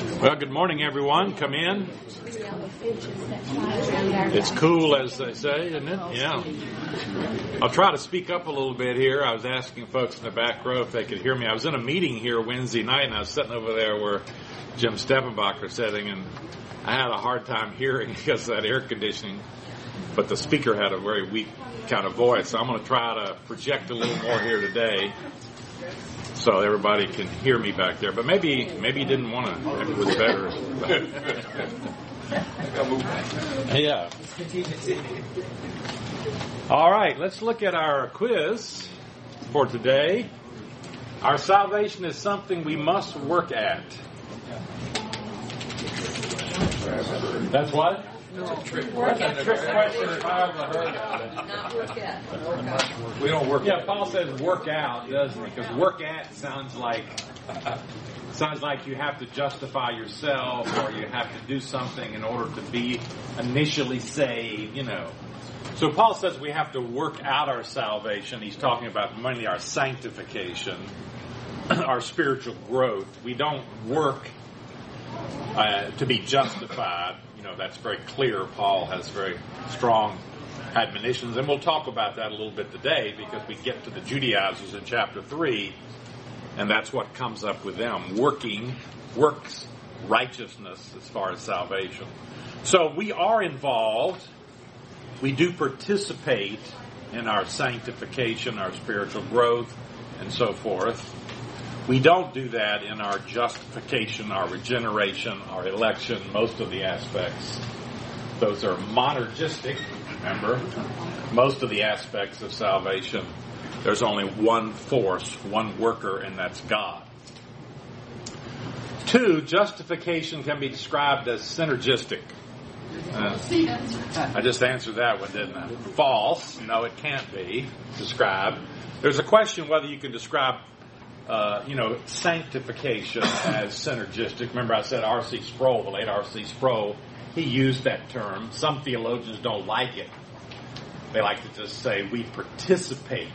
Well, good morning, everyone. Come in. It's cool, as they say, isn't it? Yeah. I'll try to speak up a little bit here. I was asking folks in the back row if they could hear me. I was in a meeting here Wednesday night, and I was sitting over there where Jim Steppenbach was sitting, and I had a hard time hearing because of that air conditioning. But the speaker had a very weak kind of voice. So I'm going to try to project a little more here today so everybody can hear me back there. But maybe maybe he didn't want to. Maybe it was better. yeah. All right, let's look at our quiz for today. Our salvation is something we must work at. That's what? A trick question. We don't work. Yeah, Paul says work out, doesn't he? Because work at sounds like sounds like you have to justify yourself or you have to do something in order to be initially saved. You know. So Paul says we have to work out our salvation. He's talking about mainly our sanctification, our spiritual growth. We don't work uh, to be justified you know, that's very clear. Paul has very strong admonitions, and we'll talk about that a little bit today because we get to the Judaizers in chapter 3, and that's what comes up with them working, works righteousness as far as salvation. So we are involved, we do participate in our sanctification, our spiritual growth, and so forth. We don't do that in our justification, our regeneration, our election, most of the aspects. Those are monergistic, remember? Most of the aspects of salvation, there's only one force, one worker, and that's God. Two, justification can be described as synergistic. Uh, I just answered that one, didn't I? False. No, it can't be described. There's a question whether you can describe uh, you know, sanctification as synergistic. Remember, I said R.C. Sproul, the late R.C. Sproul, he used that term. Some theologians don't like it. They like to just say we participate.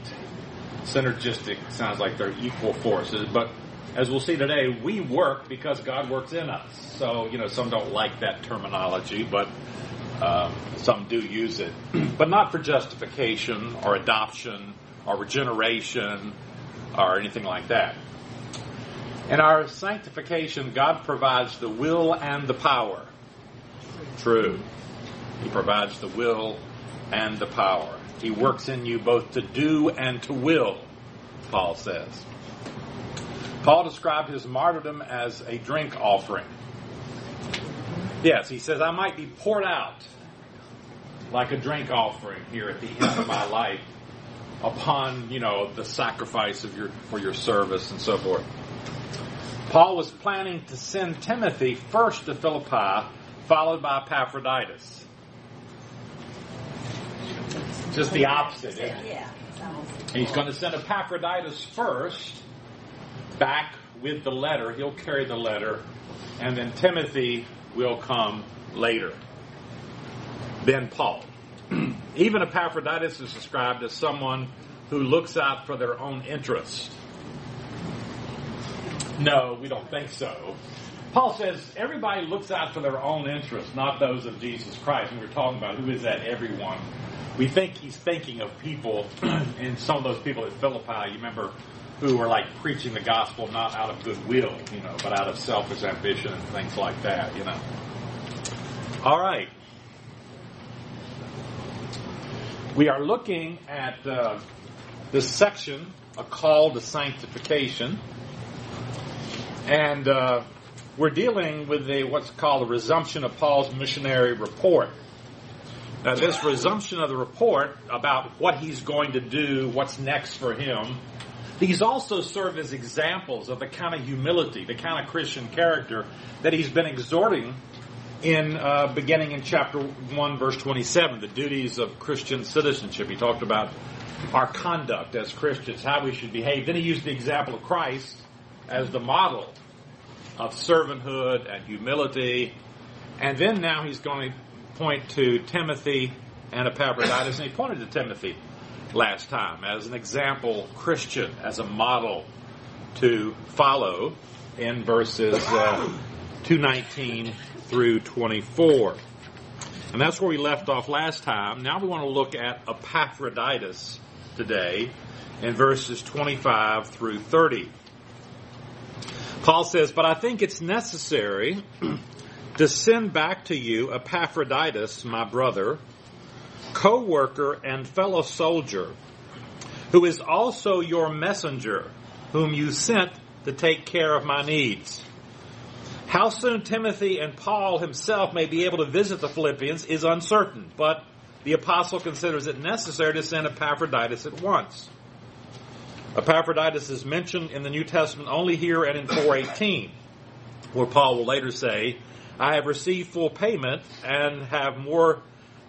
Synergistic sounds like they're equal forces, but as we'll see today, we work because God works in us. So, you know, some don't like that terminology, but um, some do use it. but not for justification or adoption or regeneration or anything like that. In our sanctification, God provides the will and the power. True. He provides the will and the power. He works in you both to do and to will, Paul says. Paul described his martyrdom as a drink offering. Yes, he says, I might be poured out like a drink offering here at the end of my life upon, you know, the sacrifice of your, for your service and so forth. Paul was planning to send Timothy first to Philippi, followed by Epaphroditus. Just the opposite. Yeah. He's going to send Epaphroditus first, back with the letter. He'll carry the letter, and then Timothy will come later. Then Paul. Even Epaphroditus is described as someone who looks out for their own interests. No, we don't think so. Paul says everybody looks out for their own interests, not those of Jesus Christ. And we're talking about who is that everyone. We think he's thinking of people, and some of those people at Philippi, you remember, who were like preaching the gospel not out of goodwill, you know, but out of selfish ambition and things like that, you know. All right. We are looking at uh, this section, a call to sanctification, and uh, we're dealing with the what's called the resumption of Paul's missionary report. Now, this resumption of the report about what he's going to do, what's next for him, these also serve as examples of the kind of humility, the kind of Christian character that he's been exhorting in uh, beginning in chapter 1 verse 27 the duties of christian citizenship. He talked about our conduct as christians how we should behave. Then he used the example of christ as the model of servanthood and humility. And then now he's going to point to timothy and epaphroditus. And he pointed to timothy last time as an example christian as a model to follow in verses uh, 219 through 24. And that's where we left off last time. Now we want to look at Epaphroditus today in verses 25 through 30. Paul says, But I think it's necessary to send back to you Epaphroditus, my brother, co worker, and fellow soldier, who is also your messenger, whom you sent to take care of my needs. How soon Timothy and Paul himself may be able to visit the Philippians is uncertain, but the apostle considers it necessary to send Epaphroditus at once. Epaphroditus is mentioned in the New Testament only here and in 418, where Paul will later say, I have received full payment and have more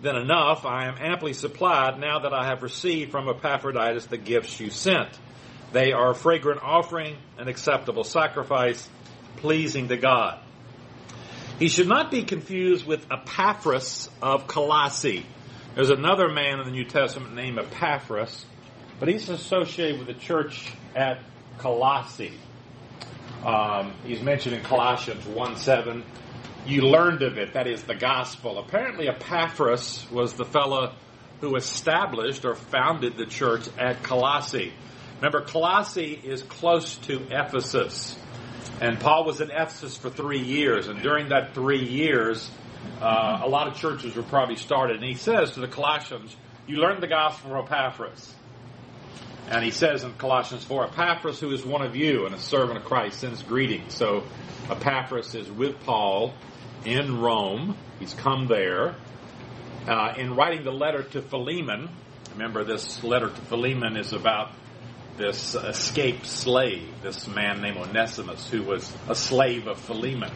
than enough. I am amply supplied now that I have received from Epaphroditus the gifts you sent. They are a fragrant offering, an acceptable sacrifice, pleasing to God. He should not be confused with Epaphras of Colossae. There's another man in the New Testament named Epaphras, but he's associated with the church at Colossae. Um, he's mentioned in Colossians 1 7. You learned of it, that is the gospel. Apparently, Epaphras was the fellow who established or founded the church at Colossae. Remember, Colossae is close to Ephesus. And Paul was in Ephesus for three years. And during that three years, uh, a lot of churches were probably started. And he says to the Colossians, You learned the gospel from Epaphras. And he says in Colossians 4, Epaphras, who is one of you and a servant of Christ, sends greetings. So Epaphras is with Paul in Rome. He's come there. Uh, in writing the letter to Philemon, remember this letter to Philemon is about this escaped slave, this man named Onesimus, who was a slave of Philemon.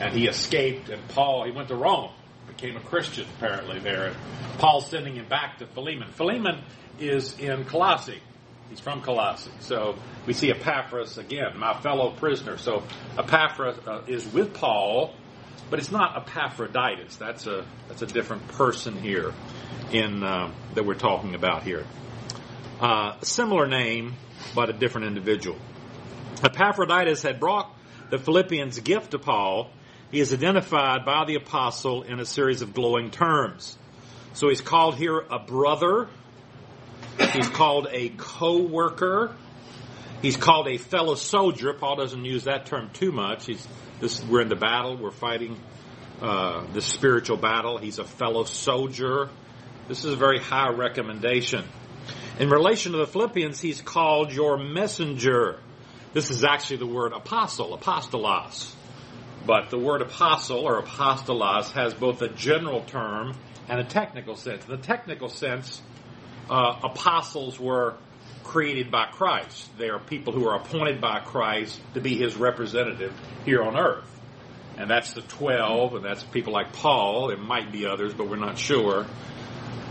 And he escaped, and Paul, he went to Rome, became a Christian apparently there. And Paul's sending him back to Philemon. Philemon is in Colossae. He's from Colossae. So we see Epaphras again, my fellow prisoner. So Epaphras uh, is with Paul, but it's not Epaphroditus. That's a that's a different person here in uh, that we're talking about here. Uh, similar name, but a different individual. Epaphroditus had brought the Philippians' gift to Paul. He is identified by the apostle in a series of glowing terms. So he's called here a brother. He's called a co-worker. He's called a fellow soldier. Paul doesn't use that term too much. He's this. We're in the battle. We're fighting uh, the spiritual battle. He's a fellow soldier. This is a very high recommendation. In relation to the Philippians, he's called your messenger. This is actually the word apostle, apostolos. But the word apostle or apostolos has both a general term and a technical sense. In the technical sense, uh, apostles were created by Christ. They are people who are appointed by Christ to be his representative here on earth. And that's the 12, and that's people like Paul. It might be others, but we're not sure.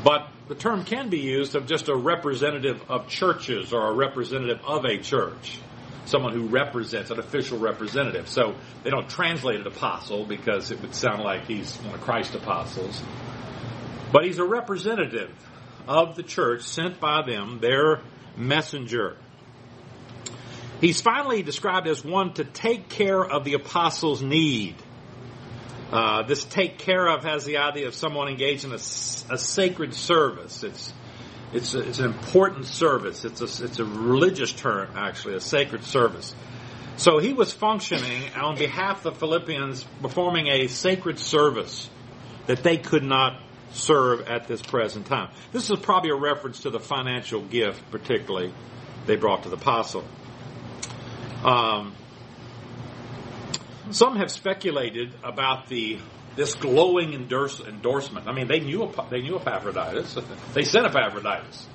But the term can be used of just a representative of churches or a representative of a church. Someone who represents an official representative. So they don't translate it apostle because it would sound like he's one of Christ's apostles. But he's a representative of the church sent by them, their messenger. He's finally described as one to take care of the apostles' need. Uh, this take care of has the idea of someone engaged in a, a sacred service. It's it's a, it's an important service. It's a it's a religious term actually, a sacred service. So he was functioning on behalf of the Philippians, performing a sacred service that they could not serve at this present time. This is probably a reference to the financial gift, particularly they brought to the apostle. Um, some have speculated about the this glowing endorse, endorsement. I mean, they knew they knew Epaphroditus. They sent Epaphroditus.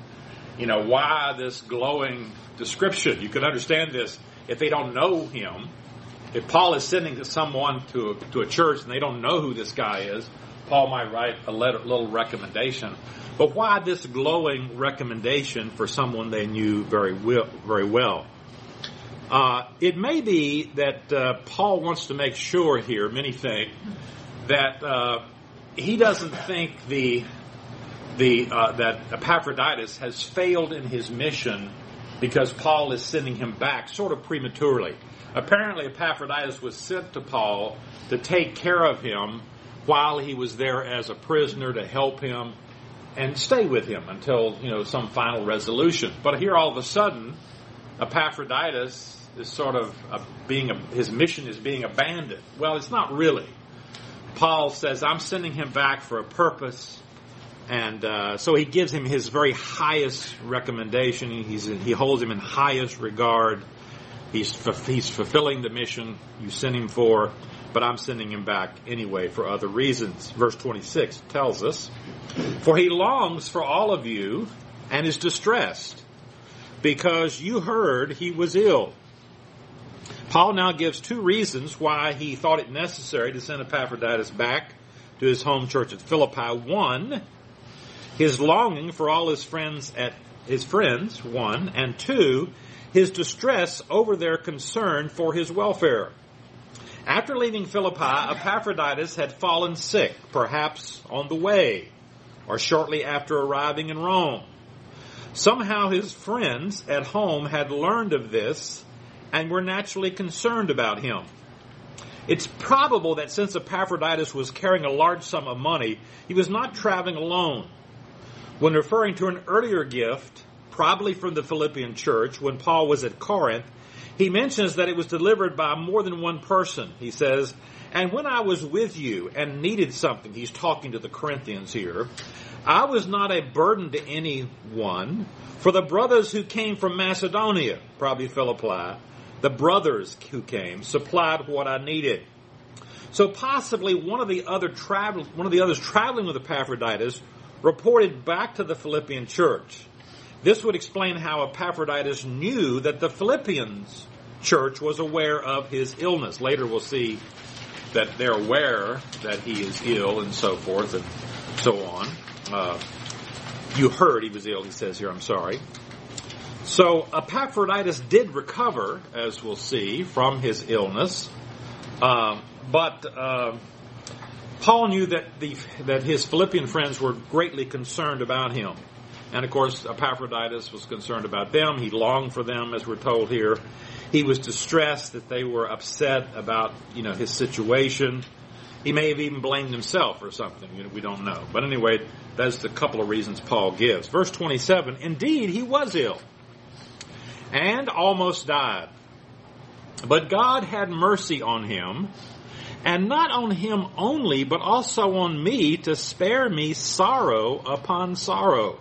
You know why this glowing description? You can understand this if they don't know him. If Paul is sending someone to a, to a church and they don't know who this guy is, Paul might write a letter, little recommendation. But why this glowing recommendation for someone they knew very well? Very well? Uh, it may be that uh, Paul wants to make sure here, many think, that uh, he doesn't think the the uh, that Epaphroditus has failed in his mission because Paul is sending him back sort of prematurely. Apparently, Epaphroditus was sent to Paul to take care of him while he was there as a prisoner to help him and stay with him until you know some final resolution. But here, all of a sudden, Epaphroditus is sort of a, being a, his mission is being abandoned. Well, it's not really. Paul says, "I'm sending him back for a purpose." And uh, so he gives him his very highest recommendation. He's, he holds him in highest regard. He's, he's fulfilling the mission you sent him for, but I'm sending him back anyway for other reasons. Verse 26 tells us, For he longs for all of you and is distressed because you heard he was ill. Paul now gives two reasons why he thought it necessary to send Epaphroditus back to his home church at Philippi. One, his longing for all his friends at his friends, one, and two, his distress over their concern for his welfare. After leaving Philippi, Epaphroditus had fallen sick, perhaps on the way, or shortly after arriving in Rome. Somehow his friends at home had learned of this and were naturally concerned about him. It's probable that since Epaphroditus was carrying a large sum of money, he was not traveling alone. When referring to an earlier gift, probably from the Philippian church, when Paul was at Corinth, he mentions that it was delivered by more than one person. He says, And when I was with you and needed something, he's talking to the Corinthians here, I was not a burden to anyone, for the brothers who came from Macedonia, probably Philippi, the brothers who came, supplied what I needed. So possibly one of the other travel, one of the others traveling with Epaphroditus reported back to the Philippian church. This would explain how Epaphroditus knew that the Philippians church was aware of his illness. Later we'll see that they're aware that he is ill and so forth and so on. Uh, you heard he was ill, he says here, I'm sorry. So Epaphroditus did recover, as we'll see, from his illness. Uh, but uh, Paul knew that the that his Philippian friends were greatly concerned about him. And of course, Epaphroditus was concerned about them. He longed for them, as we're told here. He was distressed that they were upset about, you know, his situation. He may have even blamed himself or something. You know, we don't know. But anyway, that's the couple of reasons Paul gives. Verse 27, indeed, he was ill and almost died. But God had mercy on him and not on him only, but also on me to spare me sorrow upon sorrow.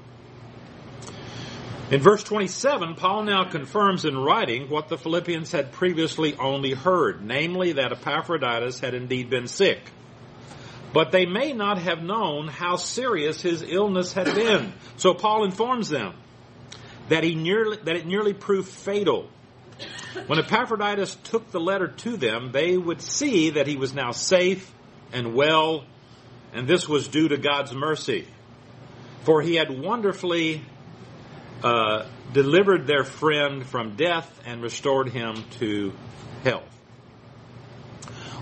In verse 27, Paul now confirms in writing what the Philippians had previously only heard, namely that Epaphroditus had indeed been sick. But they may not have known how serious his illness had been. So Paul informs them that he nearly, that it nearly proved fatal when Epaphroditus took the letter to them, they would see that he was now safe and well, and this was due to God's mercy. For he had wonderfully uh, delivered their friend from death and restored him to health.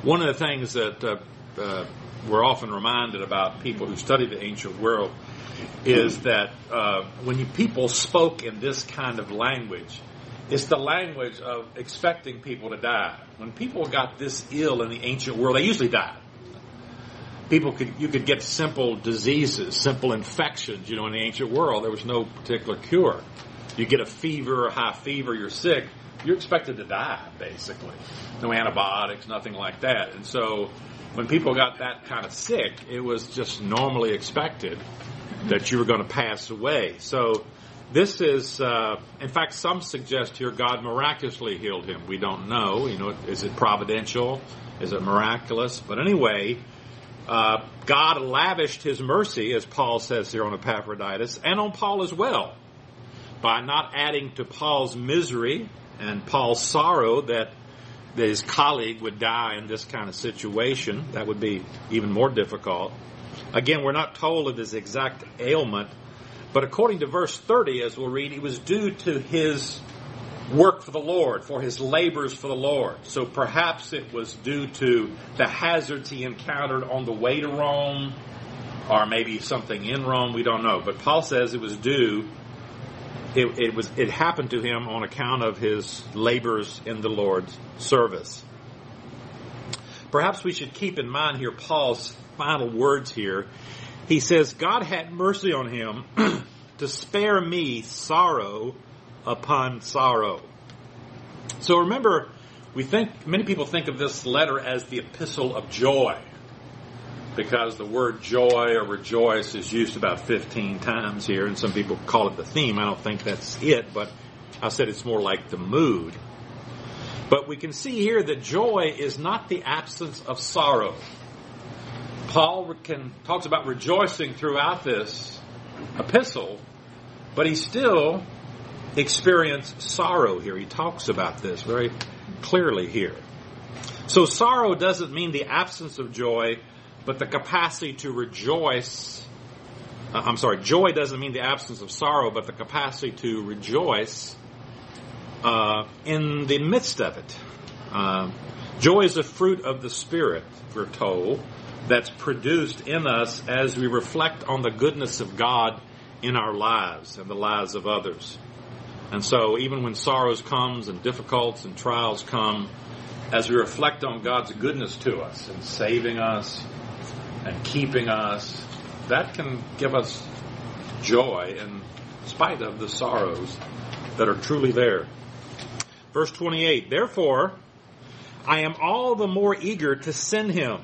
One of the things that uh, uh, we're often reminded about people who study the ancient world is that uh, when you, people spoke in this kind of language, it's the language of expecting people to die. When people got this ill in the ancient world, they usually died. People could, you could get simple diseases, simple infections. You know, in the ancient world, there was no particular cure. You get a fever, a high fever, you're sick, you're expected to die, basically. No antibiotics, nothing like that. And so, when people got that kind of sick, it was just normally expected that you were going to pass away. So, this is, uh, in fact, some suggest here God miraculously healed him. We don't know. You know, is it providential? Is it miraculous? But anyway, uh, God lavished His mercy, as Paul says here on Epaphroditus, and on Paul as well, by not adding to Paul's misery and Paul's sorrow that that his colleague would die in this kind of situation. That would be even more difficult. Again, we're not told of his exact ailment but according to verse 30, as we'll read, it was due to his work for the Lord, for his labors for the Lord. So perhaps it was due to the hazards he encountered on the way to Rome, or maybe something in Rome, we don't know. But Paul says it was due it, it was it happened to him on account of his labors in the Lord's service. Perhaps we should keep in mind here Paul's final words here. He says, God had mercy on him to spare me sorrow upon sorrow. So remember, we think, many people think of this letter as the epistle of joy because the word joy or rejoice is used about 15 times here, and some people call it the theme. I don't think that's it, but I said it's more like the mood. But we can see here that joy is not the absence of sorrow. Paul can, talks about rejoicing throughout this epistle, but he still experienced sorrow here. He talks about this very clearly here. So sorrow doesn't mean the absence of joy, but the capacity to rejoice. Uh, I'm sorry, joy doesn't mean the absence of sorrow, but the capacity to rejoice uh, in the midst of it. Uh, joy is a fruit of the Spirit, we're told, that's produced in us as we reflect on the goodness of God in our lives and the lives of others. And so, even when sorrows comes and difficulties and trials come, as we reflect on God's goodness to us and saving us, and keeping us, that can give us joy in spite of the sorrows that are truly there. Verse 28, therefore, I am all the more eager to send him,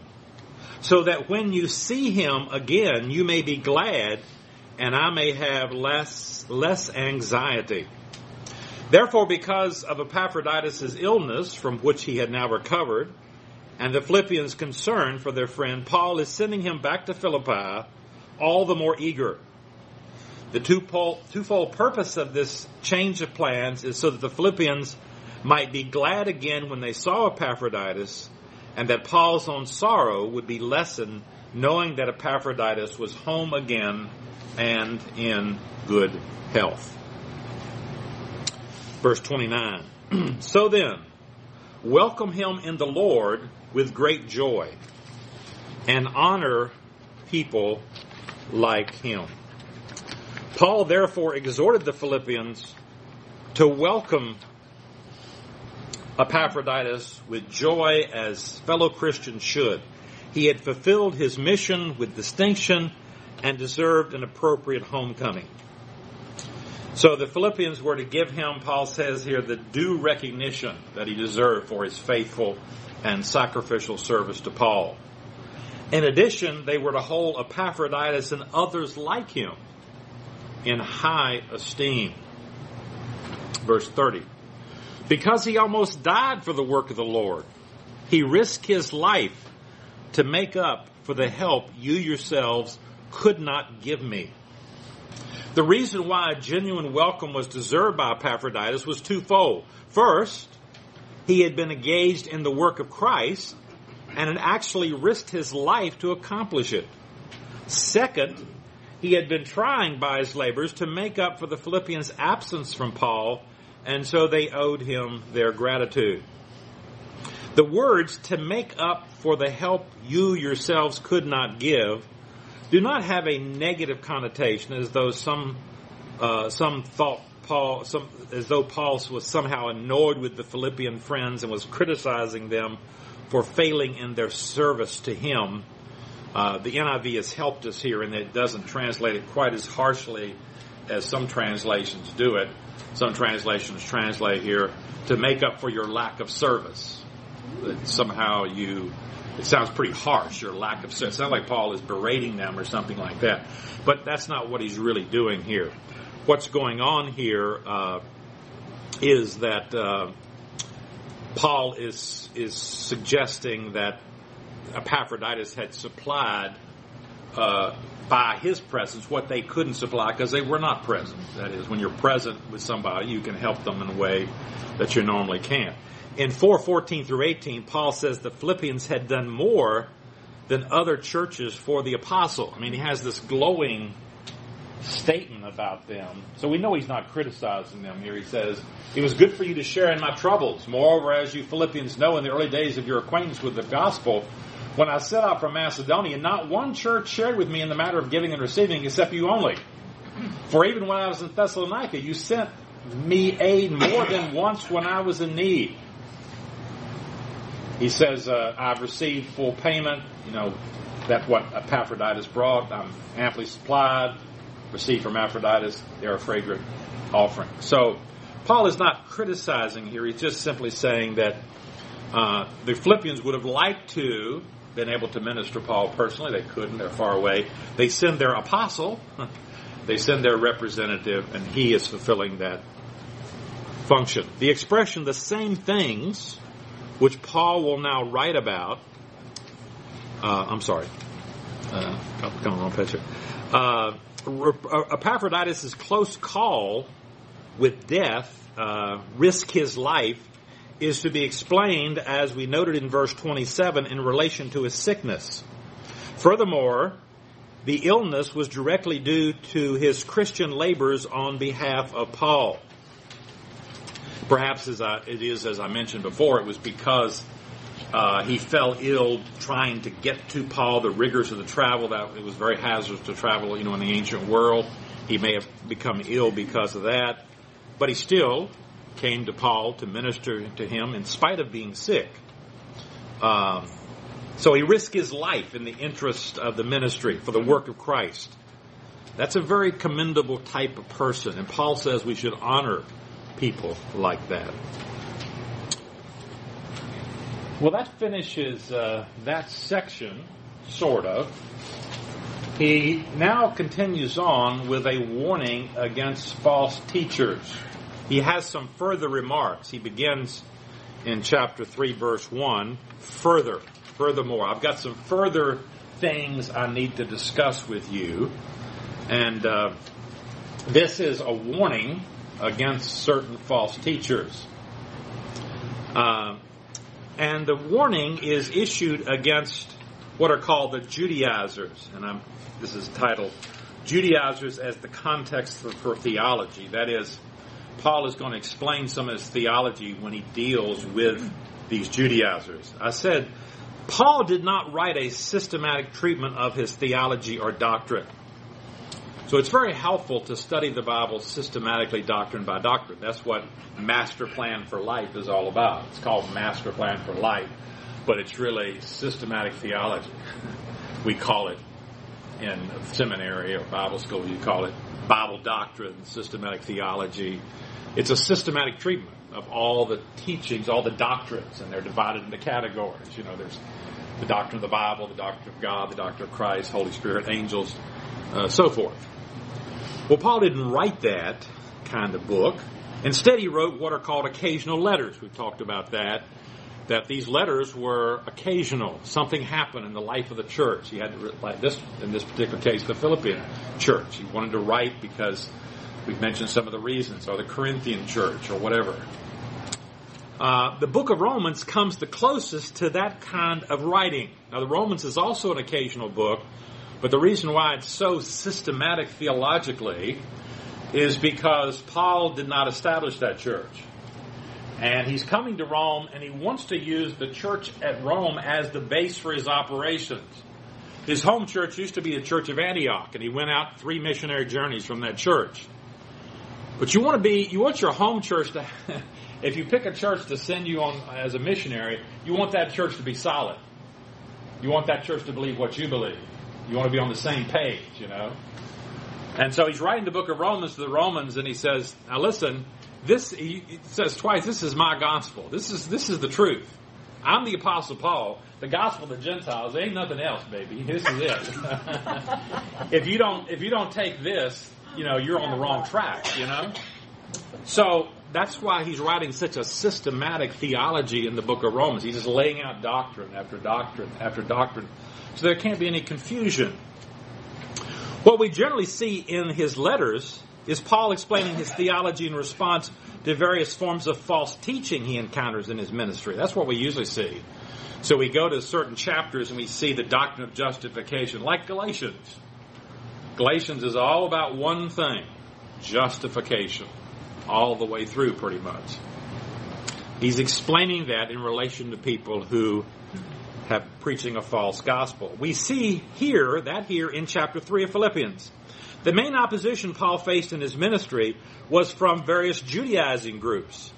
so that when you see him again, you may be glad, and I may have less, less anxiety. Therefore, because of Epaphroditus' illness, from which he had now recovered, and the Philippians' concern for their friend, Paul is sending him back to Philippi all the more eager. The twofold purpose of this change of plans is so that the Philippians might be glad again when they saw Epaphroditus, and that Paul's own sorrow would be lessened knowing that Epaphroditus was home again and in good health. Verse 29. so then, welcome him in the Lord with great joy and honor people like him. Paul therefore exhorted the Philippians to welcome Epaphroditus with joy as fellow Christians should. He had fulfilled his mission with distinction and deserved an appropriate homecoming. So the Philippians were to give him, Paul says here, the due recognition that he deserved for his faithful and sacrificial service to Paul. In addition, they were to hold Epaphroditus and others like him in high esteem. Verse 30. Because he almost died for the work of the Lord, he risked his life to make up for the help you yourselves could not give me. The reason why a genuine welcome was deserved by Epaphroditus was twofold. First, he had been engaged in the work of Christ and had actually risked his life to accomplish it. Second, he had been trying by his labors to make up for the Philippians' absence from Paul, and so they owed him their gratitude. The words to make up for the help you yourselves could not give do not have a negative connotation as though some uh, some thought Paul, some, as though Paul was somehow annoyed with the Philippian friends and was criticizing them for failing in their service to him. Uh, the NIV has helped us here, and it doesn't translate it quite as harshly as some translations do it. Some translations translate here to make up for your lack of service. That somehow you, it sounds pretty harsh, your lack of service. It sounds like Paul is berating them or something like that. But that's not what he's really doing here what's going on here uh, is that uh, Paul is is suggesting that Epaphroditus had supplied uh, by his presence what they couldn't supply because they were not present. That is, when you're present with somebody, you can help them in a way that you normally can't. In 4:14 through 18, Paul says the Philippians had done more than other churches for the apostle. I mean, he has this glowing statement about them. So we know he's not criticizing them here. He says, It was good for you to share in my troubles. Moreover, as you Philippians know, in the early days of your acquaintance with the gospel, when I set out from Macedonia, not one church shared with me in the matter of giving and receiving except you only. For even when I was in Thessalonica, you sent me aid more than once when I was in need. He says, uh, I've received full payment. You know, that's what Epaphroditus brought. I'm amply supplied. Received from Epaphroditus, they're a fragrant offering. So, Paul is not criticizing here. He's just simply saying that uh, the Philippians would have liked to been able to minister Paul personally. They couldn't. They're far away. They send their apostle. They send their representative, and he is fulfilling that function. The expression "the same things," which Paul will now write about. Uh, I'm sorry. Uh, come on, wrong picture. Uh, Epaphroditus' close call with death, uh, risk his life, is to be explained, as we noted in verse 27, in relation to his sickness. Furthermore, the illness was directly due to his Christian labors on behalf of Paul. Perhaps as I, it is, as I mentioned before, it was because uh, he fell ill trying to get to Paul. The rigors of the travel that it was very hazardous to travel, you know, in the ancient world. He may have become ill because of that, but he still came to Paul to minister to him in spite of being sick. Um, so he risked his life in the interest of the ministry for the work of Christ. That's a very commendable type of person, and Paul says we should honor people like that. Well, that finishes uh, that section, sort of. He now continues on with a warning against false teachers he has some further remarks. He begins in chapter 3, verse 1, further, furthermore. I've got some further things I need to discuss with you. And uh, this is a warning against certain false teachers. Uh, and the warning is issued against what are called the Judaizers. And I'm, this is titled Judaizers as the context for theology. That is, Paul is going to explain some of his theology when he deals with these Judaizers. I said, Paul did not write a systematic treatment of his theology or doctrine. So it's very helpful to study the Bible systematically, doctrine by doctrine. That's what Master Plan for Life is all about. It's called Master Plan for Life, but it's really systematic theology. We call it in seminary or Bible school, you call it Bible doctrine, systematic theology. It's a systematic treatment of all the teachings, all the doctrines, and they're divided into categories. You know, there's the doctrine of the Bible, the doctrine of God, the doctrine of Christ, Holy Spirit, angels, uh, so forth. Well, Paul didn't write that kind of book. Instead, he wrote what are called occasional letters. We've talked about that that these letters were occasional. Something happened in the life of the church. He had to, like this, in this particular case, the Philippian church. He wanted to write because we've mentioned some of the reasons, or the Corinthian church, or whatever. Uh, the book of Romans comes the closest to that kind of writing. Now, the Romans is also an occasional book, but the reason why it's so systematic theologically is because Paul did not establish that church. And he's coming to Rome and he wants to use the church at Rome as the base for his operations. His home church used to be the church of Antioch and he went out three missionary journeys from that church. But you want to be, you want your home church to, if you pick a church to send you on as a missionary, you want that church to be solid. You want that church to believe what you believe. You want to be on the same page, you know. And so he's writing the book of Romans to the Romans and he says, now listen, this he says twice. This is my gospel. This is this is the truth. I'm the apostle Paul. The gospel of the Gentiles ain't nothing else, baby. This is it. if you don't if you don't take this, you know you're on the wrong track. You know. So that's why he's writing such a systematic theology in the book of Romans. He's just laying out doctrine after doctrine after doctrine, so there can't be any confusion. What we generally see in his letters is Paul explaining his theology in response to various forms of false teaching he encounters in his ministry. That's what we usually see. So we go to certain chapters and we see the doctrine of justification, like Galatians. Galatians is all about one thing justification, all the way through, pretty much. He's explaining that in relation to people who have preaching a false gospel. We see here, that here in chapter 3 of Philippians. The main opposition Paul faced in his ministry was from various Judaizing groups.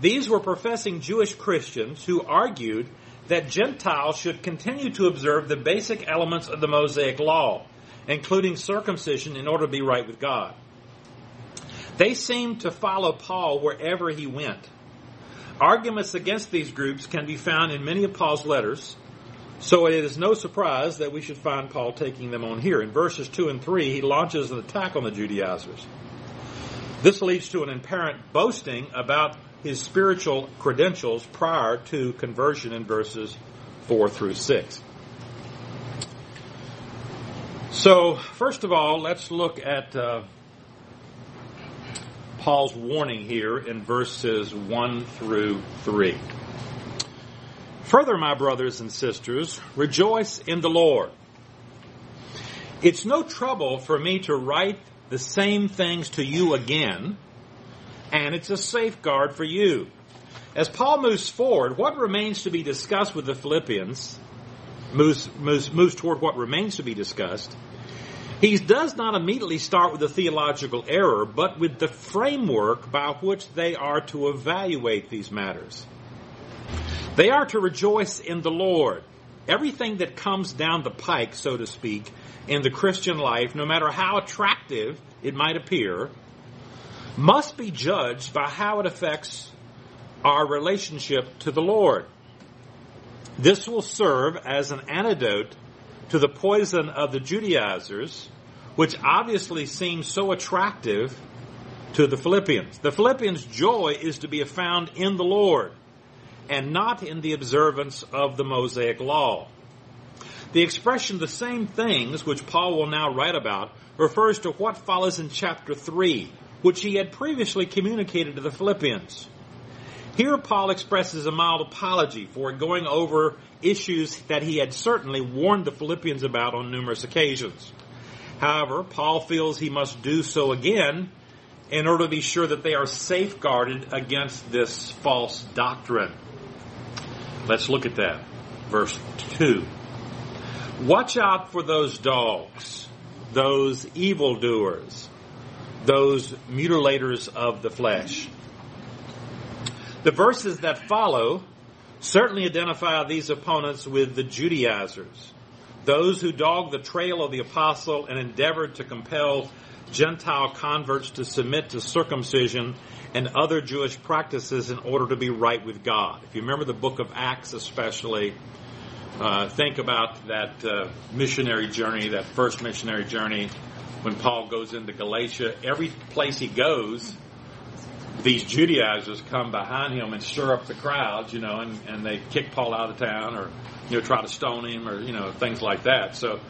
These were professing Jewish Christians who argued that Gentiles should continue to observe the basic elements of the Mosaic law, including circumcision, in order to be right with God. They seemed to follow Paul wherever he went. Arguments against these groups can be found in many of Paul's letters, so it is no surprise that we should find Paul taking them on here. In verses 2 and 3, he launches an attack on the Judaizers. This leads to an apparent boasting about his spiritual credentials prior to conversion in verses 4 through 6. So, first of all, let's look at uh, Paul's warning here in verses 1 through 3. Further, my brothers and sisters, rejoice in the Lord. It's no trouble for me to write the same things to you again, and it's a safeguard for you. As Paul moves forward, what remains to be discussed with the Philippians moves, moves, moves toward what remains to be discussed. He does not immediately start with the theological error, but with the framework by which they are to evaluate these matters. They are to rejoice in the Lord. Everything that comes down the pike, so to speak, in the Christian life, no matter how attractive it might appear, must be judged by how it affects our relationship to the Lord. This will serve as an antidote to the poison of the Judaizers, which obviously seems so attractive to the Philippians. The Philippians' joy is to be found in the Lord and not in the observance of the Mosaic law. The expression the same things, which Paul will now write about, refers to what follows in chapter 3, which he had previously communicated to the Philippians. Here, Paul expresses a mild apology for going over issues that he had certainly warned the Philippians about on numerous occasions. However, Paul feels he must do so again in order to be sure that they are safeguarded against this false doctrine. Let's look at that. Verse 2. Watch out for those dogs, those evildoers, those mutilators of the flesh. The verses that follow certainly identify these opponents with the Judaizers, those who dogged the trail of the apostle and endeavored to compel Gentile converts to submit to circumcision and other Jewish practices in order to be right with God. If you remember the book of Acts, especially, uh, think about that uh, missionary journey, that first missionary journey when Paul goes into Galatia. Every place he goes, these Judaizers come behind him and stir up the crowds, you know, and, and they kick Paul out of town or, you know, try to stone him or, you know, things like that. So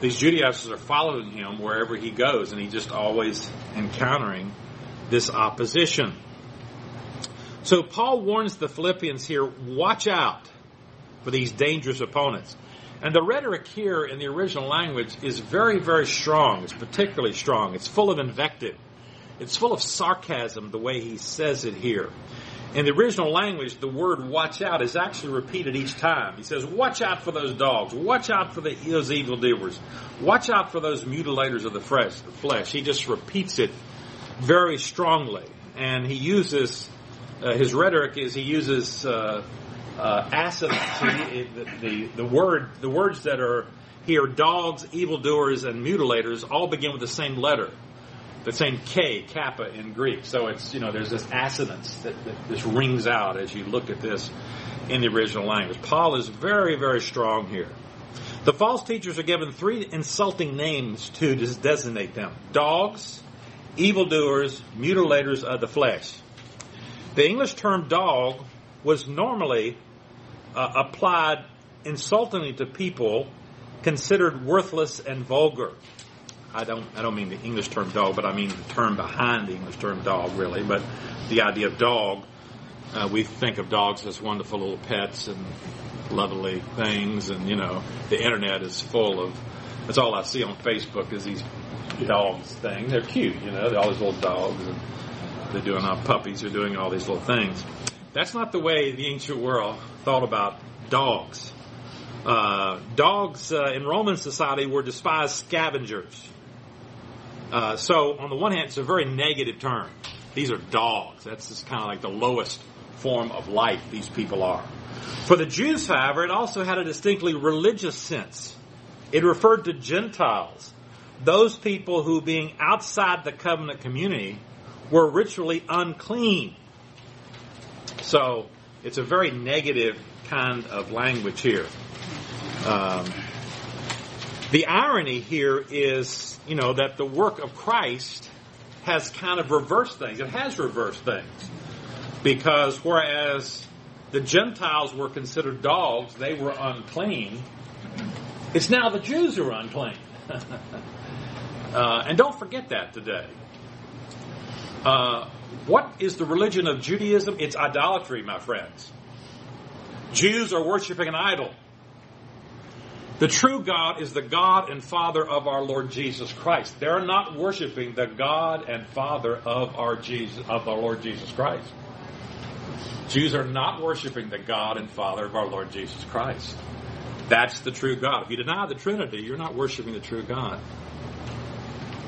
these Judaizers are following him wherever he goes and he's just always encountering this opposition. So Paul warns the Philippians here, watch out for these dangerous opponents. And the rhetoric here in the original language is very, very strong. It's particularly strong. It's full of invective. It's full of sarcasm the way he says it here. In the original language, the word watch out is actually repeated each time. He says, watch out for those dogs. Watch out for the, those evildoers. Watch out for those mutilators of the flesh. He just repeats it very strongly. And he uses, uh, his rhetoric is he uses, uh, uh, the, the, the word, the words that are here, dogs, evildoers, and mutilators all begin with the same letter the same K, kappa in Greek. So it's, you know, there's this assonance that, that this rings out as you look at this in the original language. Paul is very, very strong here. The false teachers are given three insulting names to designate them. Dogs, evildoers, mutilators of the flesh. The English term dog was normally uh, applied insultingly to people considered worthless and vulgar. I don't I don't mean the English term dog, but I mean the term behind the English term dog, really. But the idea of dog, uh, we think of dogs as wonderful little pets and lovely things, and you know the internet is full of. That's all I see on Facebook is these dogs thing. They're cute, you know, all these little dogs, and they're doing all puppies. They're doing all these little things. That's not the way the ancient world thought about dogs. Uh, dogs uh, in Roman society were despised scavengers Uh, so, on the one hand, it's a very negative term. These are dogs. That's just kind of like the lowest form of life these people are. For the Jews, however, it also had a distinctly religious sense. It referred to Gentiles, those people who, being outside the covenant community, were ritually unclean. So, it's a very negative kind of language here. Um, the irony here is, you know, that the work of Christ has kind of reversed things. It has reversed things. Because whereas the Gentiles were considered dogs, they were unclean, it's now the Jews who are unclean. uh, and don't forget that today. Uh, what is the religion of Judaism? It's idolatry, my friends. Jews are worshiping an idol. The true God is the God and Father of our Lord Jesus Christ. They're not worshiping the God and Father of our Jesus of our Lord Jesus Christ. Jews are not worshiping the God and Father of our Lord Jesus Christ. That's the true God. If you deny the Trinity, you're not worshiping the true God.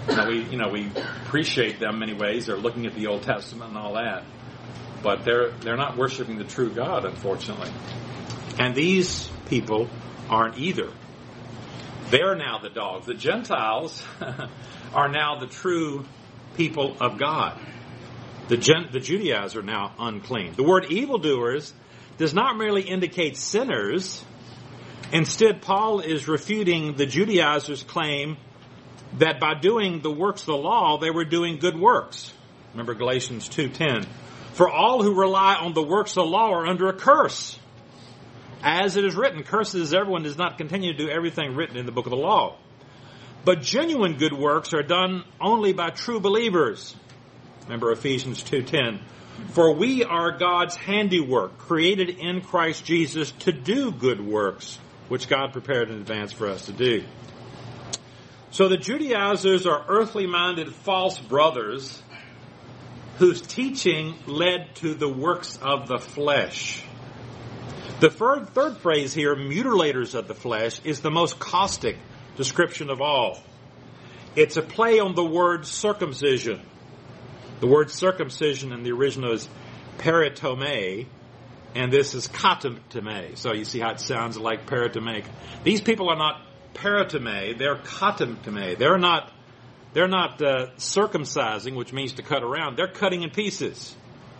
Now we, you know, we appreciate them in many ways. They're looking at the Old Testament and all that, but they're they're not worshiping the true God, unfortunately. And these people aren't either. They're now the dogs. The Gentiles are now the true people of God. The, Gen- the Judaizers are now unclean. The word evildoers does not merely indicate sinners. Instead, Paul is refuting the Judaizers' claim that by doing the works of the law, they were doing good works. Remember Galatians 2.10. For all who rely on the works of the law are under a curse. As it is written, curses everyone does not continue to do everything written in the book of the law. But genuine good works are done only by true believers. Remember Ephesians 2:10. For we are God's handiwork, created in Christ Jesus to do good works, which God prepared in advance for us to do. So the Judaizers are earthly minded false brothers whose teaching led to the works of the flesh. The third, third phrase here, mutilators of the flesh, is the most caustic description of all. It's a play on the word circumcision. The word circumcision in the original is peritome, and this is katatome. So you see how it sounds like peritome. These people are not peritome, they're katatome. They're not, they're not uh, circumcising, which means to cut around. They're cutting in pieces.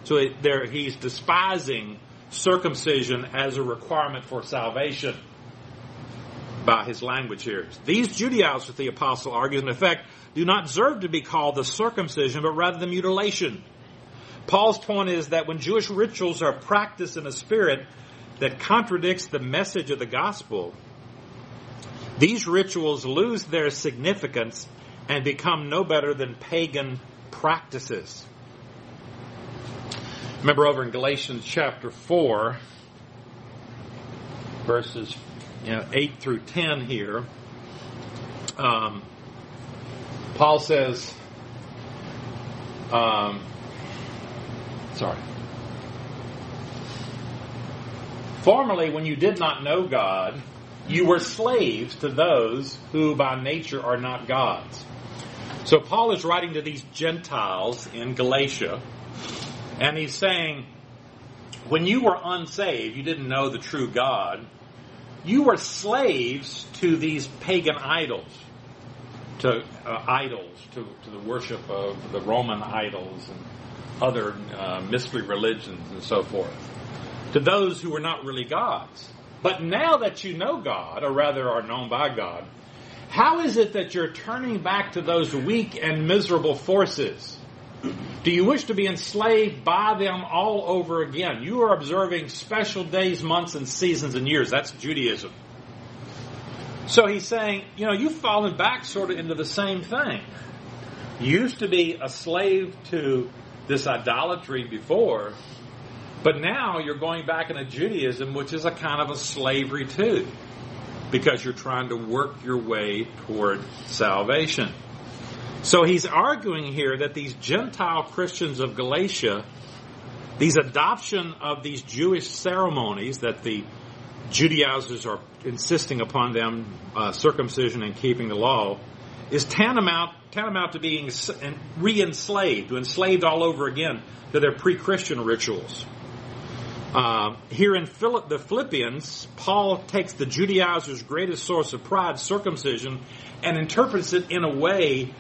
So he's despising circumcision as a requirement for salvation by his language here. These Judaizers, the apostle argues, in effect, do not deserve to be called the circumcision, but rather the mutilation. Paul's point is that when Jewish rituals are practiced in a spirit that contradicts the message of the gospel, these rituals lose their significance and become no better than pagan practices. Remember over in Galatians chapter 4, verses you know, 8 through 10 here, um, Paul says, um, sorry. Formerly, when you did not know God, you were slaves to those who by nature are not gods. So Paul is writing to these Gentiles in Galatia and he's saying, when you were unsaved, you didn't know the true God, you were slaves to these pagan idols, to uh, idols, to, to the worship of the Roman idols and other uh, mystery religions and so forth, to those who were not really gods. But now that you know God, or rather are known by God, how is it that you're turning back to those weak and miserable forces? Do you wish to be enslaved by them all over again? You are observing special days, months, and seasons and years. That's Judaism. So he's saying, you know, you've fallen back sort of into the same thing. You used to be a slave to this idolatry before, but now you're going back into Judaism, which is a kind of a slavery too, because you're trying to work your way toward salvation. So he's arguing here that these Gentile Christians of Galatia, these adoption of these Jewish ceremonies that the Judaizers are insisting upon them, uh, circumcision and keeping the law, is tantamount tantamount to being re-enslaved, to enslaved all over again to their pre-Christian rituals. Uh, here in Philipp, the Philippians, Paul takes the Judaizers' greatest source of pride, circumcision, and interprets it in a way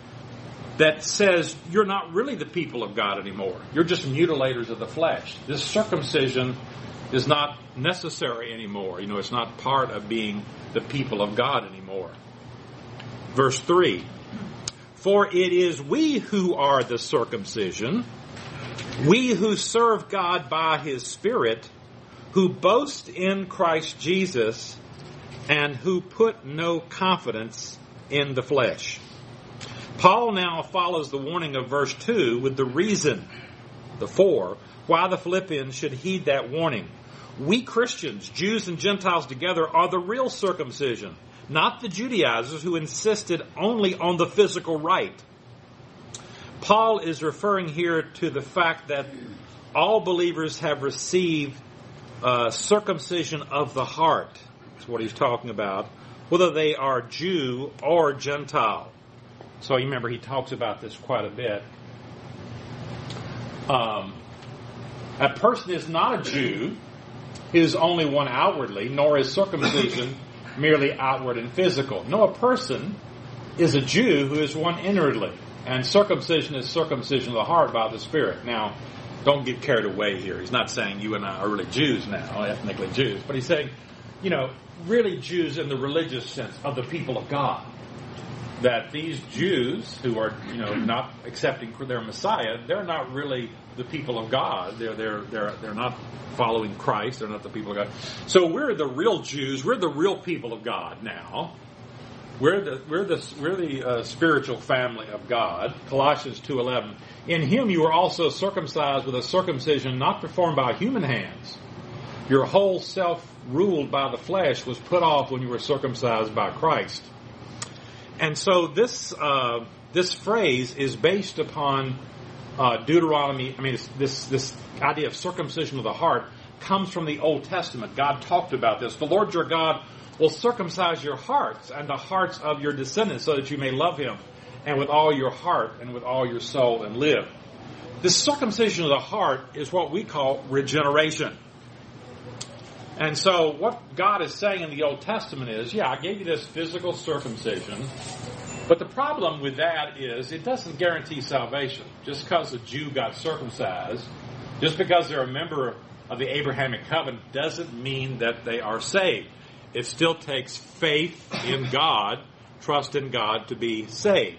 that says you're not really the people of God anymore. You're just mutilators of the flesh. This circumcision is not necessary anymore. You know, it's not part of being the people of God anymore. Verse 3 For it is we who are the circumcision we who serve God by His Spirit, who boast in Christ Jesus, and who put no confidence in the flesh. Paul now follows the warning of verse 2 with the reason, the four, why the Philippians should heed that warning. We Christians, Jews and Gentiles together, are the real circumcision, not the Judaizers who insisted only on the physical rite. Paul is referring here to the fact that all believers have received uh, circumcision of the heart. That's what he's talking about, whether they are Jew or Gentile. So you remember he talks about this quite a bit. Um, a person is not a Jew, is only one outwardly, nor is circumcision merely outward and physical. No, a person is a Jew who is one inwardly. And circumcision is circumcision of the heart by the Spirit. Now, don't get carried away here. He's not saying you and I are really Jews now, ethnically Jews, but he's saying, you know, really Jews in the religious sense of the people of God. That these Jews who are, you know, not accepting their Messiah, they're not really the people of God. They're they're they're they're not following Christ. They're not the people of God. So we're the real Jews. We're the real people of God now. We're the we're the we're the uh, spiritual family of God. Colossians two eleven. In Him you were also circumcised with a circumcision not performed by human hands. Your whole self ruled by the flesh was put off when you were circumcised by Christ. And so this uh, this phrase is based upon uh, Deuteronomy. I mean, this this idea of circumcision of the heart comes from the Old Testament. God talked about this. The Lord your God will circumcise your hearts and the hearts of your descendants so that you may love him and with all your heart and with all your soul and live. This circumcision of the heart is what we call regeneration. And so what God is saying in the Old Testament is, yeah, I gave you this physical circumcision, but the problem with that is it doesn't guarantee salvation. Just because a Jew got circumcised, just because they're a member of the Abrahamic covenant doesn't mean that they are saved it still takes faith in God, trust in God to be saved.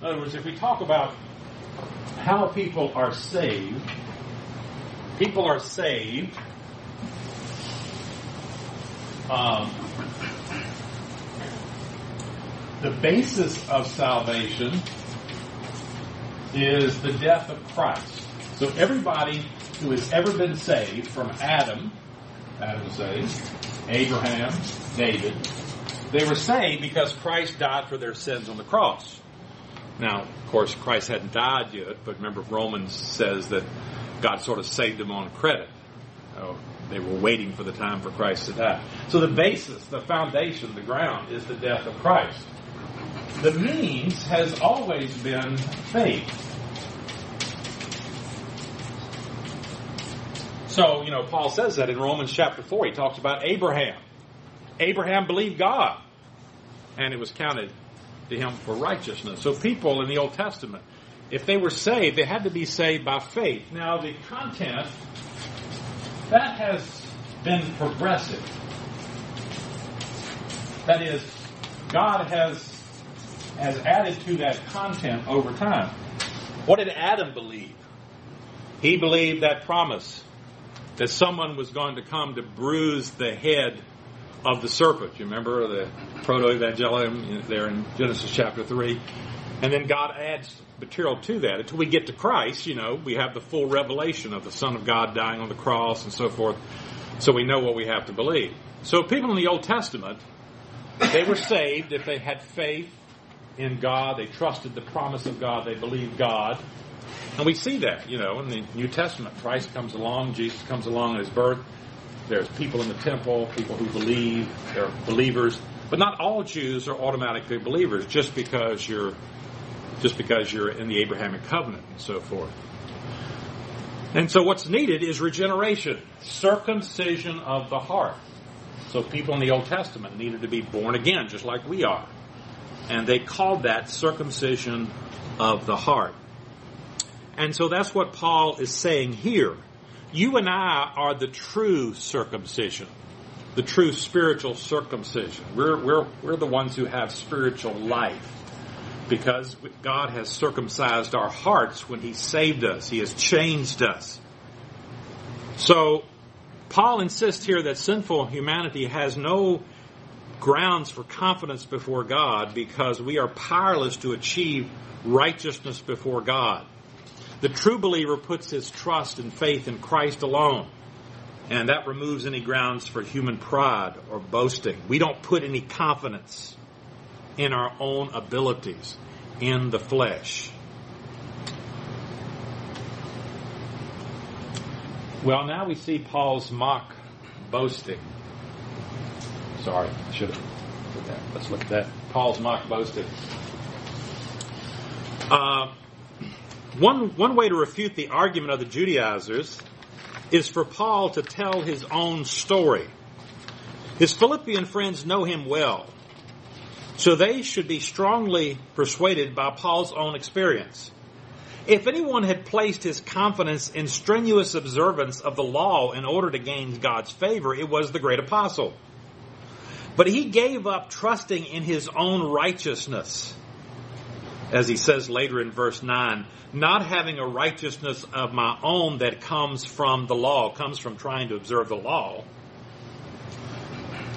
In other words, if we talk about how people are saved, people are saved um, the basis of salvation is the death of Christ. So everybody who has ever been saved from Adam, Adam saved, Abraham, David, they were saved because Christ died for their sins on the cross. Now, of course, Christ hadn't died yet, but remember Romans says that God sort of saved them on credit. Oh, they were waiting for the time for Christ to die. So the basis, the foundation, the ground is the death of Christ. The means has always been faith. So, you know, Paul says that in Romans chapter 4. He talks about Abraham. Abraham believed God, and it was counted to him for righteousness. So, people in the Old Testament, if they were saved, they had to be saved by faith. Now, the content, that has been progressive. That is, God has, has added to that content over time. What did Adam believe? He believed that promise that someone was going to come to bruise the head of the serpent. You remember the proto-evangelium there in Genesis chapter 3? And then God adds material to that. Until we get to Christ, you know, we have the full revelation of the Son of God dying on the cross and so forth. So we know what we have to believe. So people in the Old Testament, they were saved if they had faith in God, they trusted the promise of God, they believed God, and we see that, you know, in the New Testament. Christ comes along, Jesus comes along at his birth. There's people in the temple, people who believe, there are believers. But not all Jews are automatically believers just because you're just because you're in the Abrahamic covenant and so forth. And so what's needed is regeneration, circumcision of the heart. So people in the Old Testament needed to be born again, just like we are. And they called that circumcision of the heart. And so that's what Paul is saying here. You and I are the true circumcision, the true spiritual circumcision. We're, we're, we're the ones who have spiritual life because God has circumcised our hearts when He saved us. He has changed us. So, Paul insists here that sinful humanity has no grounds for confidence before God because we are powerless to achieve righteousness before God. The true believer puts his trust and faith in Christ alone. And that removes any grounds for human pride or boasting. We don't put any confidence in our own abilities in the flesh. Well, now we see Paul's mock boasting. Sorry, I should have put that. Let's look at that. Paul's mock boasting. Uh, one, one way to refute the argument of the Judaizers is for Paul to tell his own story. His Philippian friends know him well, so they should be strongly persuaded by Paul's own experience. If anyone had placed his confidence in strenuous observance of the law in order to gain God's favor, it was the great apostle. But he gave up trusting in his own righteousness as he says later in verse 9, not having a righteousness of my own that comes from the law, comes from trying to observe the law.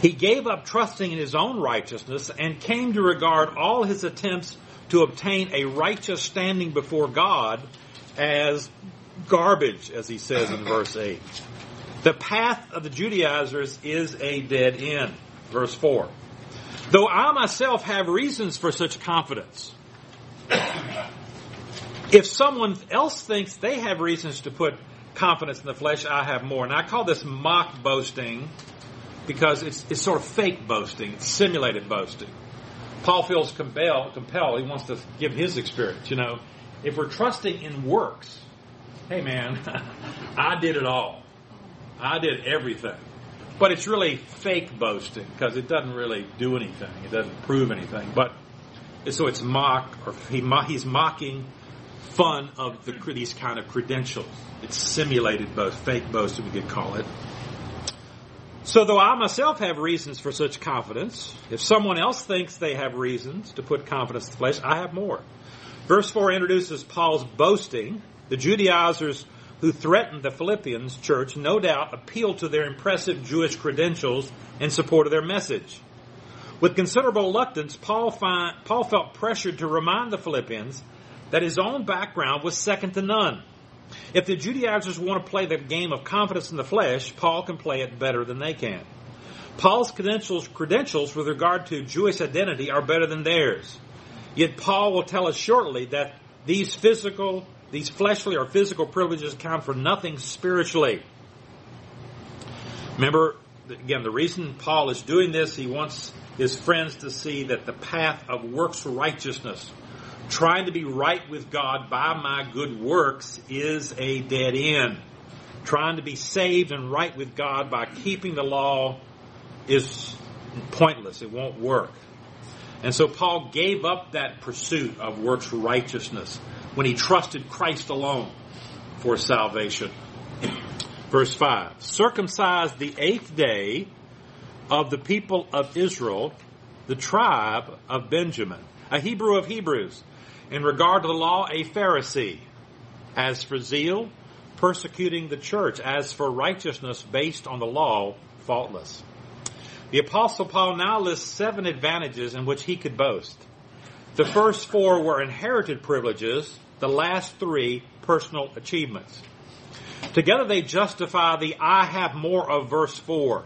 He gave up trusting in his own righteousness and came to regard all his attempts to obtain a righteous standing before God as garbage, as he says in verse 8. The path of the Judaizers is a dead end. Verse 4. Though I myself have reasons for such confidence, if someone else thinks they have reasons to put confidence in the flesh, I have more. And I call this mock boasting because it's, it's sort of fake boasting, it's simulated boasting. Paul feels compelled, compelled, he wants to give his experience. You know, if we're trusting in works, hey man, I did it all. I did everything. But it's really fake boasting because it doesn't really do anything. It doesn't prove anything. But so it's mock, or he, he's mocking fun of the, these kind of credentials. It's simulated both fake boasting, we could call it. So though I myself have reasons for such confidence, if someone else thinks they have reasons to put confidence in the flesh, I have more. Verse 4 introduces Paul's boasting. The Judaizers who threatened the Philippians church no doubt appealed to their impressive Jewish credentials in support of their message. With considerable reluctance, Paul, find, Paul felt pressured to remind the Philippians that his own background was second to none. If the Judaizers want to play the game of confidence in the flesh, Paul can play it better than they can. Paul's credentials, credentials with regard to Jewish identity are better than theirs. Yet Paul will tell us shortly that these physical, these fleshly or physical privileges count for nothing spiritually. Remember, again, the reason Paul is doing this, he wants his friends to see that the path of works righteousness, trying to be right with God by my good works, is a dead end. Trying to be saved and right with God by keeping the law is pointless. It won't work. And so Paul gave up that pursuit of works righteousness when he trusted Christ alone for salvation. Verse 5 Circumcised the eighth day of the people of Israel, the tribe of Benjamin, a Hebrew of Hebrews, in regard to the law, a Pharisee, as for zeal, persecuting the church, as for righteousness based on the law, faultless. The apostle Paul now lists seven advantages in which he could boast. The first four were inherited privileges, the last three personal achievements. Together they justify the I have more of verse 4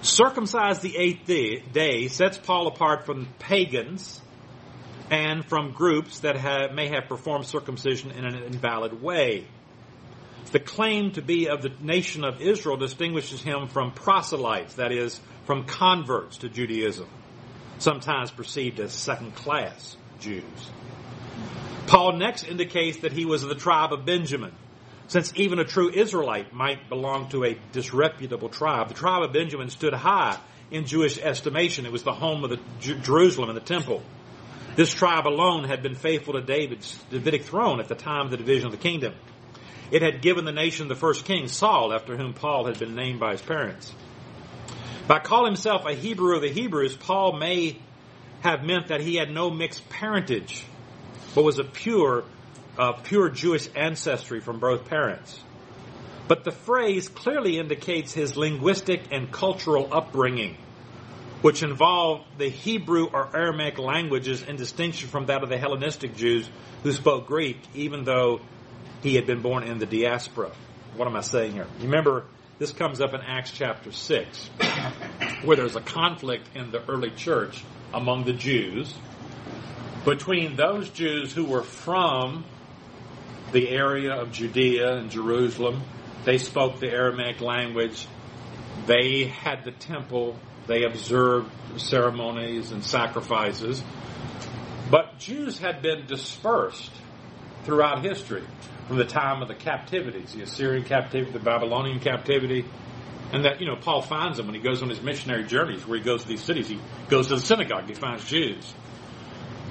Circumcised the eighth day sets Paul apart from pagans and from groups that have, may have performed circumcision in an invalid way. The claim to be of the nation of Israel distinguishes him from proselytes, that is, from converts to Judaism, sometimes perceived as second class Jews. Paul next indicates that he was of the tribe of Benjamin. Since even a true Israelite might belong to a disreputable tribe, the tribe of Benjamin stood high in Jewish estimation. It was the home of the Jerusalem and the temple. This tribe alone had been faithful to David's Davidic throne at the time of the division of the kingdom. It had given the nation the first king, Saul, after whom Paul had been named by his parents. By calling himself a Hebrew of the Hebrews, Paul may have meant that he had no mixed parentage, but was a pure, uh, pure Jewish ancestry from both parents. But the phrase clearly indicates his linguistic and cultural upbringing, which involved the Hebrew or Aramaic languages in distinction from that of the Hellenistic Jews who spoke Greek, even though he had been born in the diaspora. What am I saying here? Remember, this comes up in Acts chapter 6, where there's a conflict in the early church among the Jews between those Jews who were from the area of Judea and Jerusalem they spoke the Aramaic language. They had the temple. They observed ceremonies and sacrifices. But Jews had been dispersed throughout history from the time of the captivities, the Assyrian captivity, the Babylonian captivity. And that, you know, Paul finds them when he goes on his missionary journeys where he goes to these cities. He goes to the synagogue, he finds Jews.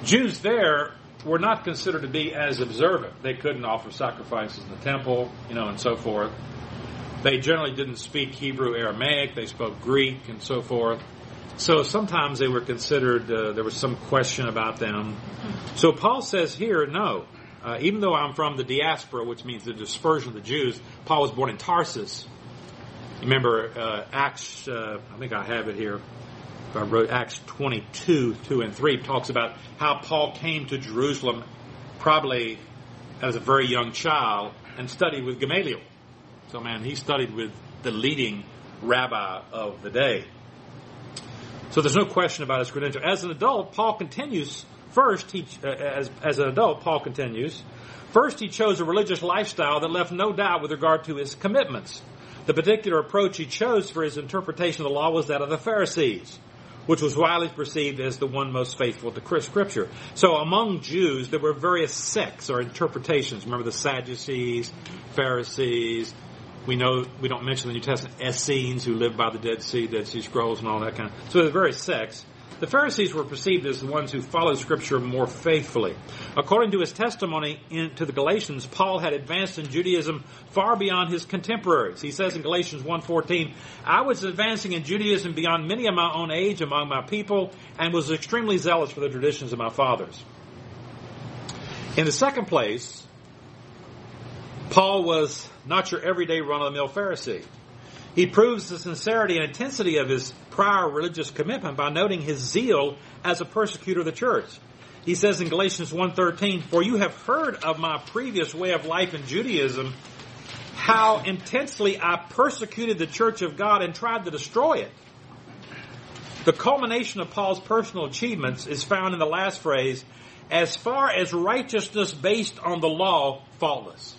Jews there were not considered to be as observant. They couldn't offer sacrifices in the temple, you know, and so forth. They generally didn't speak Hebrew, Aramaic. They spoke Greek and so forth. So sometimes they were considered, uh, there was some question about them. So Paul says here, no. Uh, even though I'm from the diaspora, which means the dispersion of the Jews, Paul was born in Tarsus. Remember, uh, Acts, uh, I think I have it here. I wrote Acts 22, 2 and 3 talks about how Paul came to Jerusalem probably as a very young child and studied with Gamaliel. So man, he studied with the leading rabbi of the day. So there's no question about his credential. As an adult, Paul continues first, he, uh, as, as an adult, Paul continues, first he chose a religious lifestyle that left no doubt with regard to his commitments. The particular approach he chose for his interpretation of the law was that of the Pharisees which was widely perceived as the one most faithful to Scripture. So among Jews, there were various sects or interpretations. Remember the Sadducees, Pharisees. We know we don't mention the New Testament Essenes who lived by the Dead Sea, Dead Sea Scrolls, and all that kind of. So are various sects. The Pharisees were perceived as the ones who followed Scripture more faithfully. According to his testimony in, to the Galatians, Paul had advanced in Judaism far beyond his contemporaries. He says in Galatians 1.14, I was advancing in Judaism beyond many of my own age among my people and was extremely zealous for the traditions of my fathers. In the second place, Paul was not your everyday run-of-the-mill Pharisee. He proves the sincerity and intensity of his prior religious commitment by noting his zeal as a persecutor of the church. He says in Galatians 1:13, "For you have heard of my previous way of life in Judaism, how intensely I persecuted the church of God and tried to destroy it." The culmination of Paul's personal achievements is found in the last phrase, as far as righteousness based on the law, faultless.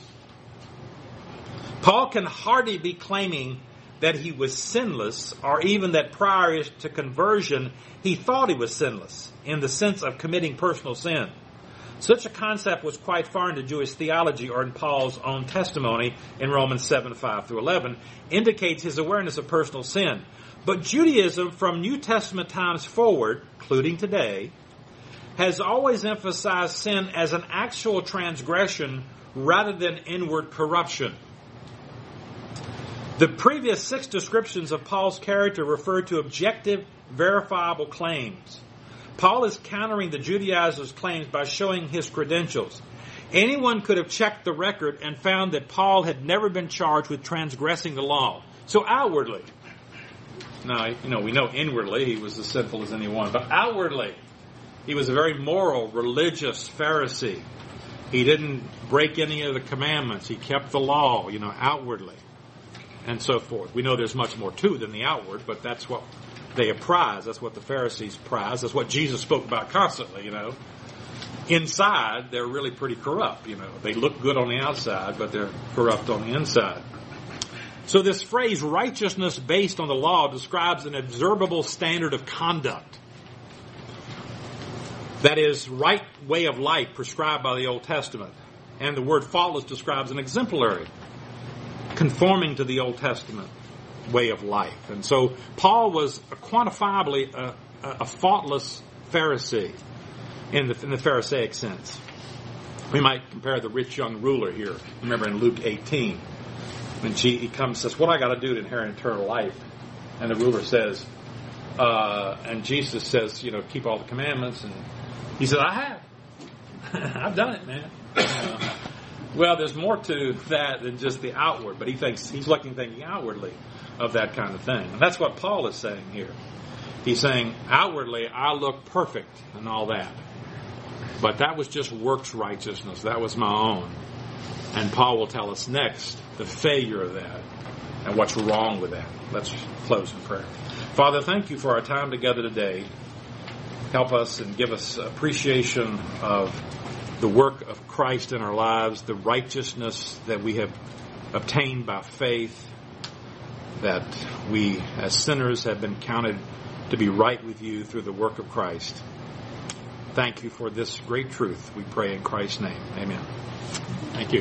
Paul can hardly be claiming that he was sinless, or even that prior to conversion, he thought he was sinless in the sense of committing personal sin. Such a concept was quite foreign to Jewish theology or in Paul's own testimony in Romans 7, 5 through 11, indicates his awareness of personal sin. But Judaism from New Testament times forward, including today, has always emphasized sin as an actual transgression rather than inward corruption. The previous six descriptions of Paul's character refer to objective, verifiable claims. Paul is countering the Judaizers' claims by showing his credentials. Anyone could have checked the record and found that Paul had never been charged with transgressing the law. So outwardly, now, you know, we know inwardly he was as sinful as anyone, but outwardly, he was a very moral, religious Pharisee. He didn't break any of the commandments. He kept the law, you know, outwardly and so forth. We know there's much more to than the outward, but that's what they prize. That's what the Pharisees prize. That's what Jesus spoke about constantly, you know. Inside, they're really pretty corrupt, you know. They look good on the outside, but they're corrupt on the inside. So this phrase, righteousness based on the law, describes an observable standard of conduct. That is, right way of life prescribed by the Old Testament. And the word faultless describes an exemplary, conforming to the Old Testament way of life. And so Paul was quantifiably a, a faultless Pharisee in the, in the Pharisaic sense. We might compare the rich young ruler here. Remember in Luke 18, when he comes and says, What I got to do to inherit eternal life? And the ruler says, uh, and Jesus says, You know, keep all the commandments. And he said, I have. I've done it, man. Uh, well, there's more to that than just the outward, but he thinks he's looking thinking outwardly of that kind of thing. And that's what Paul is saying here. He's saying, outwardly, I look perfect and all that. But that was just works righteousness. That was my own. And Paul will tell us next the failure of that and what's wrong with that. Let's close in prayer. Father, thank you for our time together today. Help us and give us appreciation of the work of Christ in our lives, the righteousness that we have obtained by faith, that we as sinners have been counted to be right with you through the work of Christ. Thank you for this great truth. We pray in Christ's name. Amen. Thank you.